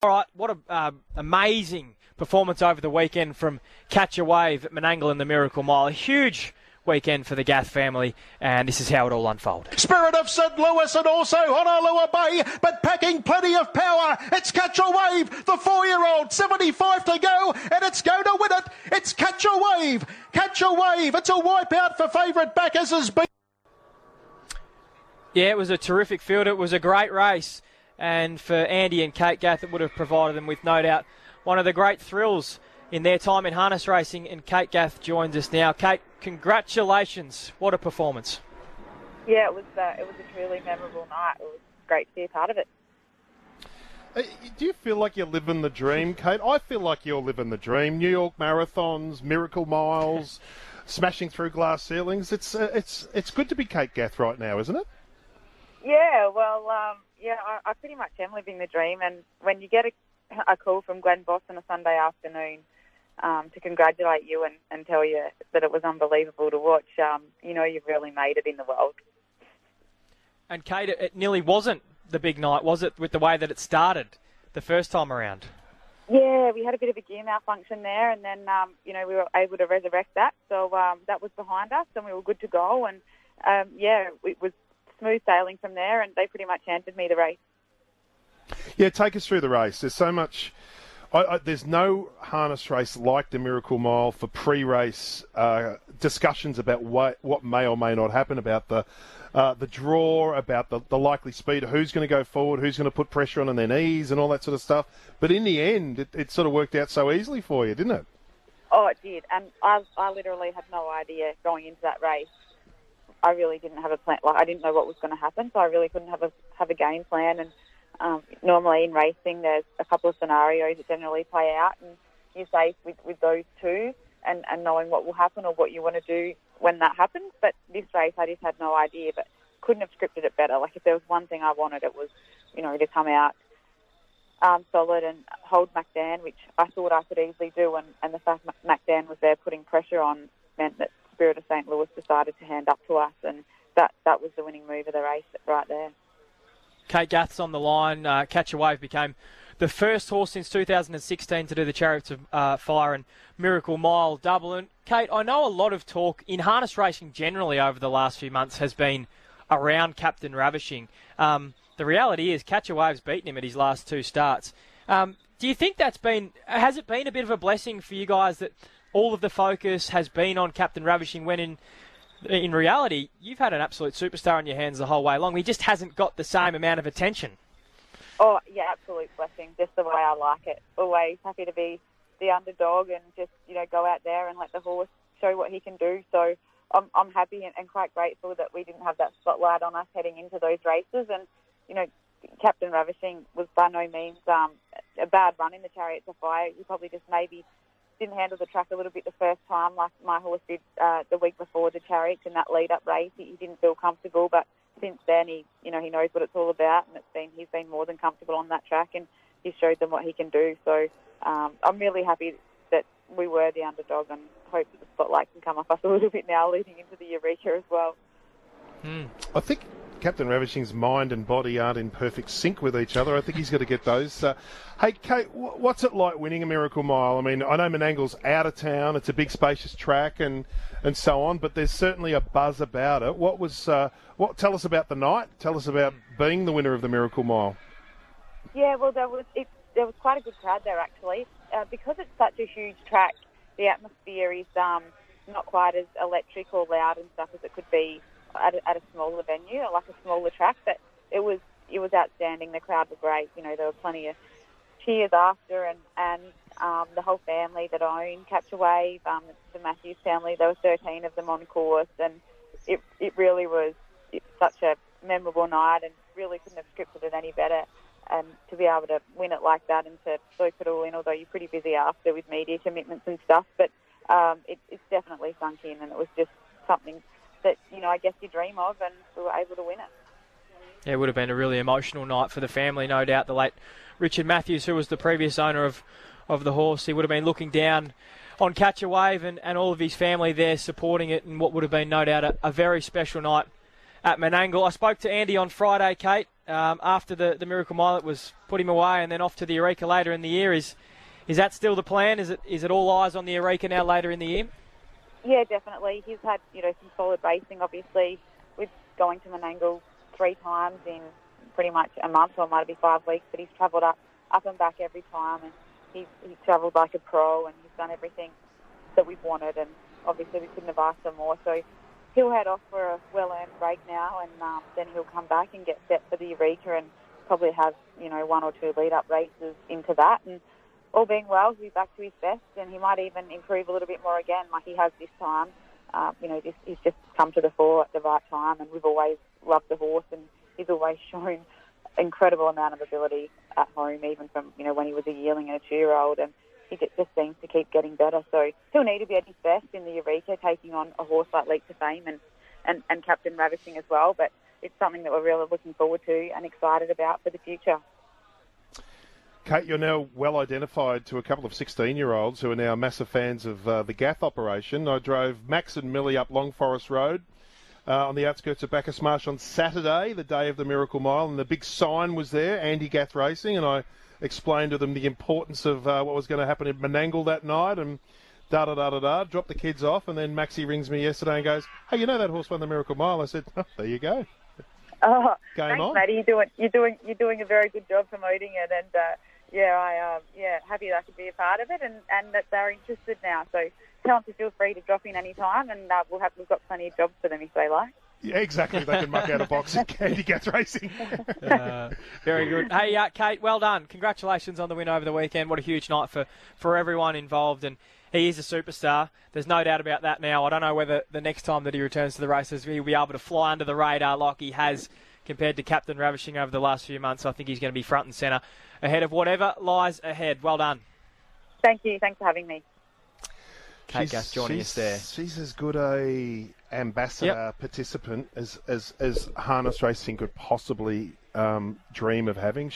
All right, what an uh, amazing performance over the weekend from Catch a Wave at Menangle in the Miracle Mile. A huge weekend for the Gath family, and this is how it all unfolded. Spirit of St. Louis and also Honolulu Bay, but packing plenty of power. It's Catch a Wave, the four-year-old, 75 to go, and it's going to win it. It's Catch a Wave, Catch a Wave. It's a wipeout for favourite backers has been. Yeah, it was a terrific field. It was a great race, and for Andy and Kate Gath, it would have provided them with no doubt one of the great thrills in their time in harness racing. And Kate Gath joins us now. Kate, congratulations! What a performance! Yeah, it was. Uh, it was a truly memorable night. It was great to be a part of it. Uh, do you feel like you're living the dream, Kate? I feel like you're living the dream. New York marathons, miracle miles, smashing through glass ceilings. It's uh, it's it's good to be Kate Gath right now, isn't it? Yeah, well, um, yeah, I, I pretty much am living the dream. And when you get a, a call from Glenn Boss on a Sunday afternoon um, to congratulate you and, and tell you that it was unbelievable to watch, um, you know you've really made it in the world. And Kate, it nearly wasn't the big night, was it, with the way that it started the first time around? Yeah, we had a bit of a gear malfunction there, and then um, you know we were able to resurrect that, so um, that was behind us, and we were good to go. And um, yeah, it was smooth sailing from there, and they pretty much handed me the race. Yeah, take us through the race. There's so much. I, I, there's no harness race like the Miracle Mile for pre-race uh, discussions about what, what may or may not happen about the uh, the draw, about the, the likely speed, who's going to go forward, who's going to put pressure on on their knees, and all that sort of stuff. But in the end, it, it sort of worked out so easily for you, didn't it? Oh, it did, and I, I literally had no idea going into that race. I really didn't have a plan. Like I didn't know what was going to happen, so I really couldn't have a have a game plan and um, normally in racing, there's a couple of scenarios that generally play out, and you're safe with, with those two and, and knowing what will happen or what you want to do when that happens. But this race, I just had no idea, but couldn't have scripted it better. Like if there was one thing I wanted, it was, you know, to come out um, solid and hold MacDan, which I thought I could easily do, and, and the fact MacDan was there putting pressure on meant that Spirit of St. Louis decided to hand up to us, and that that was the winning move of the race right there. Kate Gath's on the line. Uh, Catch a Wave became the first horse since 2016 to do the Chariots of uh, Fire and Miracle Mile double. And Kate, I know a lot of talk in harness racing generally over the last few months has been around Captain Ravishing. Um, the reality is, Catch a Wave's beaten him at his last two starts. Um, do you think that's been has it been a bit of a blessing for you guys that all of the focus has been on Captain Ravishing when in in reality, you've had an absolute superstar on your hands the whole way along. He just hasn't got the same amount of attention. Oh, yeah, absolute blessing. Just the way I like it. Always happy to be the underdog and just, you know, go out there and let the horse show what he can do. So I'm, I'm happy and, and quite grateful that we didn't have that spotlight on us heading into those races. And, you know, Captain Ravishing was by no means um, a bad run in the Chariots of Fire. He probably just maybe didn't handle the track a little bit the first time, like my horse did uh, the week before the Chariots in that lead-up race. He, he didn't feel comfortable, but since then, he you know he knows what it's all about, and it's been he's been more than comfortable on that track, and he showed them what he can do. So um, I'm really happy that we were the underdog, and hope that the spotlight can come off us a little bit now, leading into the Eureka as well. Hmm. I think Captain Ravishing's mind and body aren't in perfect sync with each other. I think he's got to get those. Uh, hey, Kate, what's it like winning a Miracle Mile? I mean, I know Menangle's out of town. It's a big, spacious track and, and so on, but there's certainly a buzz about it. What was uh, what? Tell us about the night. Tell us about being the winner of the Miracle Mile. Yeah, well, there was it, there was quite a good crowd there actually, uh, because it's such a huge track. The atmosphere is um, not quite as electric or loud and stuff as it could be at a, at a smaller venue, like a smaller track. But it was it was outstanding. The crowd were great. You know, there were plenty of cheers after, and and um, the whole family that own Catch a Wave, um, the Matthews family. There were 13 of them on course, and it it really was such a memorable night, and really couldn't have scripted it any better. And to be able to win it like that and to soak it all in, although you're pretty busy after with media commitments and stuff, but um, it, it's definitely sunk in, and it was just something that you know I guess you dream of, and we were able to win it. Yeah, it would have been a really emotional night for the family, no doubt. The late Richard Matthews, who was the previous owner of, of the horse, he would have been looking down on Catch a Wave and, and all of his family there supporting it, and what would have been no doubt a, a very special night at Menangle. I spoke to Andy on Friday, Kate, um, after the, the Miracle Mile, it was put him away and then off to the Eureka later in the year. Is is that still the plan? Is it is it all eyes on the Eureka now later in the year? Yeah, definitely. He's had you know some solid racing, obviously, with going to Menangle three times in pretty much a month, or it might be five weeks. But he's travelled up up and back every time, and he's he's travelled like a pro, and he's done everything that we've wanted. And obviously, we couldn't have asked for more. So he'll head off for a well-earned break now, and um, then he'll come back and get set for the Eureka, and probably have you know one or two lead-up races into that, and all being well, he'll be back to his best, and he might even improve a little bit more again, like he has this time. Uh, you know, this, he's just come to the fore at the right time, and we've always loved the horse, and he's always shown incredible amount of ability at home, even from you know when he was a yearling and a two-year-old, and he just seems to keep getting better. So he'll need to be at his best in the Eureka, taking on a horse like Leap to Fame and, and, and Captain Ravishing as well. But it's something that we're really looking forward to and excited about for the future. Kate, you're now well identified to a couple of 16 year olds who are now massive fans of uh, the Gath operation. I drove Max and Millie up Long Forest Road uh, on the outskirts of Bacchus Marsh on Saturday, the day of the Miracle Mile, and the big sign was there, Andy Gath Racing, and I explained to them the importance of uh, what was going to happen in Menangle that night and da da da da da. Dropped the kids off, and then Maxie rings me yesterday and goes, "Hey, you know that horse won the Miracle Mile?" I said, oh, "There you go." Oh, Game thanks, on. Matty. You're doing you're doing you're doing a very good job promoting it, and uh, yeah, I um, yeah happy that I could be a part of it, and, and that they're interested now. So tell them to feel free to drop in any time, and uh, we'll have we've got plenty of jobs for them if they like. Yeah, exactly. They can muck out a box at Andy Gath Racing. Uh, very good. Hey, uh, Kate, well done. Congratulations on the win over the weekend. What a huge night for, for everyone involved. And he is a superstar. There's no doubt about that now. I don't know whether the next time that he returns to the races, he'll be able to fly under the radar like he has compared to Captain Ravishing over the last few months. I think he's going to be front and centre ahead of whatever lies ahead. Well done. Thank you. Thanks for having me. Kate Gath joining she's, us there. She's as good a ambassador participant as, as, as harness racing could possibly um, dream of having.